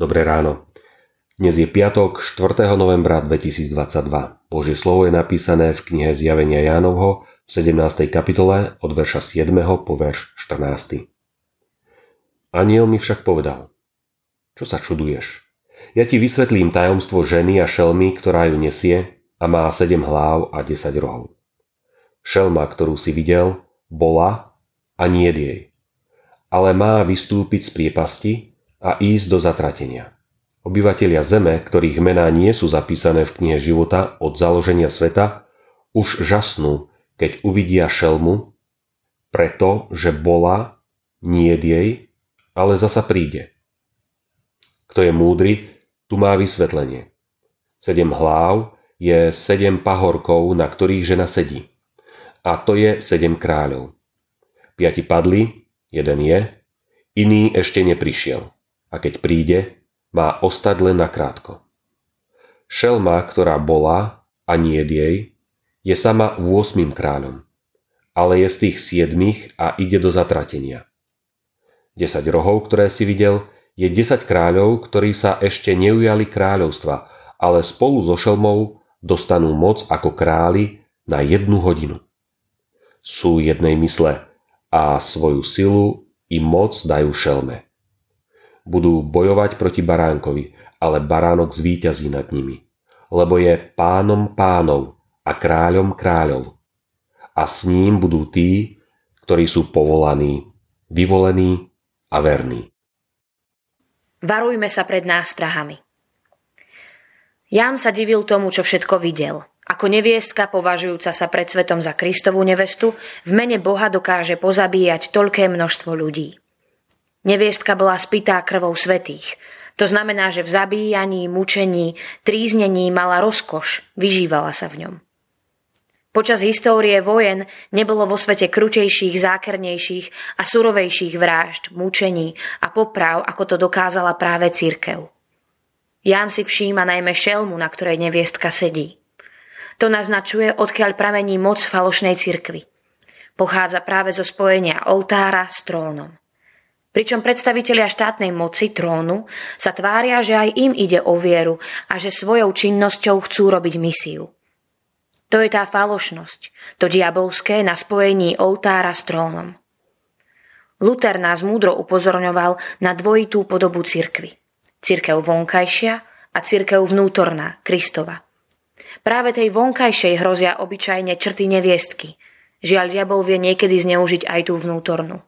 Dobré ráno. Dnes je piatok 4. novembra 2022. Božie slovo je napísané v knihe Zjavenia Jánovho v 17. kapitole od verša 7. po verš 14. Aniel mi však povedal, čo sa čuduješ? Ja ti vysvetlím tajomstvo ženy a šelmy, ktorá ju nesie a má sedem hlav a desať rohov. Šelma, ktorú si videl, bola a nie jej ale má vystúpiť z priepasti a ísť do zatratenia. Obyvatelia Zeme, ktorých mená nie sú zapísané v knihe života od založenia sveta, už žasnú, keď uvidia šelmu, preto, že bola, nie jej, ale zasa príde. Kto je múdry, tu má vysvetlenie. Sedem hlav je sedem pahorkov, na ktorých žena sedí. A to je sedem kráľov. Piati padli, Jeden je, iný ešte neprišiel a keď príde, má ostať len nakrátko. Šelma, ktorá bola a nie jej, je sama 8. kráľom, ale je z tých siedmých a ide do zatratenia. 10 rohov, ktoré si videl, je 10 kráľov, ktorí sa ešte neujali kráľovstva, ale spolu so šelmou dostanú moc ako králi na jednu hodinu. Sú jednej mysle a svoju silu i moc dajú šelme. Budú bojovať proti baránkovi, ale baránok zvíťazí nad nimi, lebo je pánom pánov a kráľom kráľov. A s ním budú tí, ktorí sú povolaní, vyvolení a verní. Varujme sa pred nástrahami. Ján sa divil tomu, čo všetko videl – ako neviestka, považujúca sa pred svetom za Kristovú nevestu, v mene Boha dokáže pozabíjať toľké množstvo ľudí. Neviestka bola spitá krvou svetých. To znamená, že v zabíjaní, mučení, tríznení mala rozkoš, vyžívala sa v ňom. Počas histórie vojen nebolo vo svete krutejších, zákernejších a surovejších vražd, mučení a poprav, ako to dokázala práve církev. Ján si všíma najmä šelmu, na ktorej neviestka sedí. To naznačuje, odkiaľ pramení moc falošnej cirkvy. Pochádza práve zo spojenia oltára s trónom. Pričom predstavitelia štátnej moci trónu sa tvária, že aj im ide o vieru a že svojou činnosťou chcú robiť misiu. To je tá falošnosť, to diabolské na spojení oltára s trónom. Luther nás múdro upozorňoval na dvojitú podobu cirkvy. Cirkev vonkajšia a cirkev vnútorná, Kristova. Práve tej vonkajšej hrozia obyčajne črty neviestky. Žiaľ, diabol vie niekedy zneužiť aj tú vnútornú.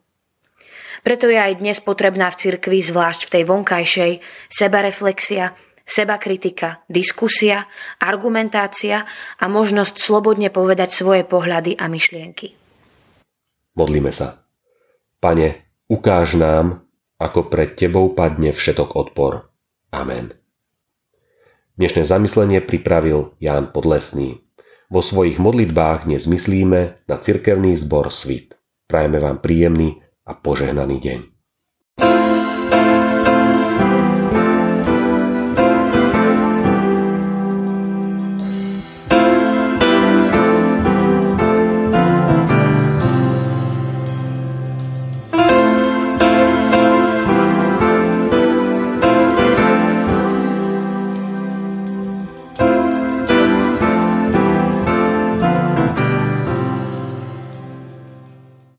Preto je aj dnes potrebná v cirkvi, zvlášť v tej vonkajšej, sebareflexia, sebakritika, diskusia, argumentácia a možnosť slobodne povedať svoje pohľady a myšlienky. Modlíme sa. Pane, ukáž nám, ako pred Tebou padne všetok odpor. Amen. Dnešné zamyslenie pripravil Ján Podlesný. Vo svojich modlitbách dnes myslíme na cirkevný zbor Svit. Prajeme vám príjemný a požehnaný deň.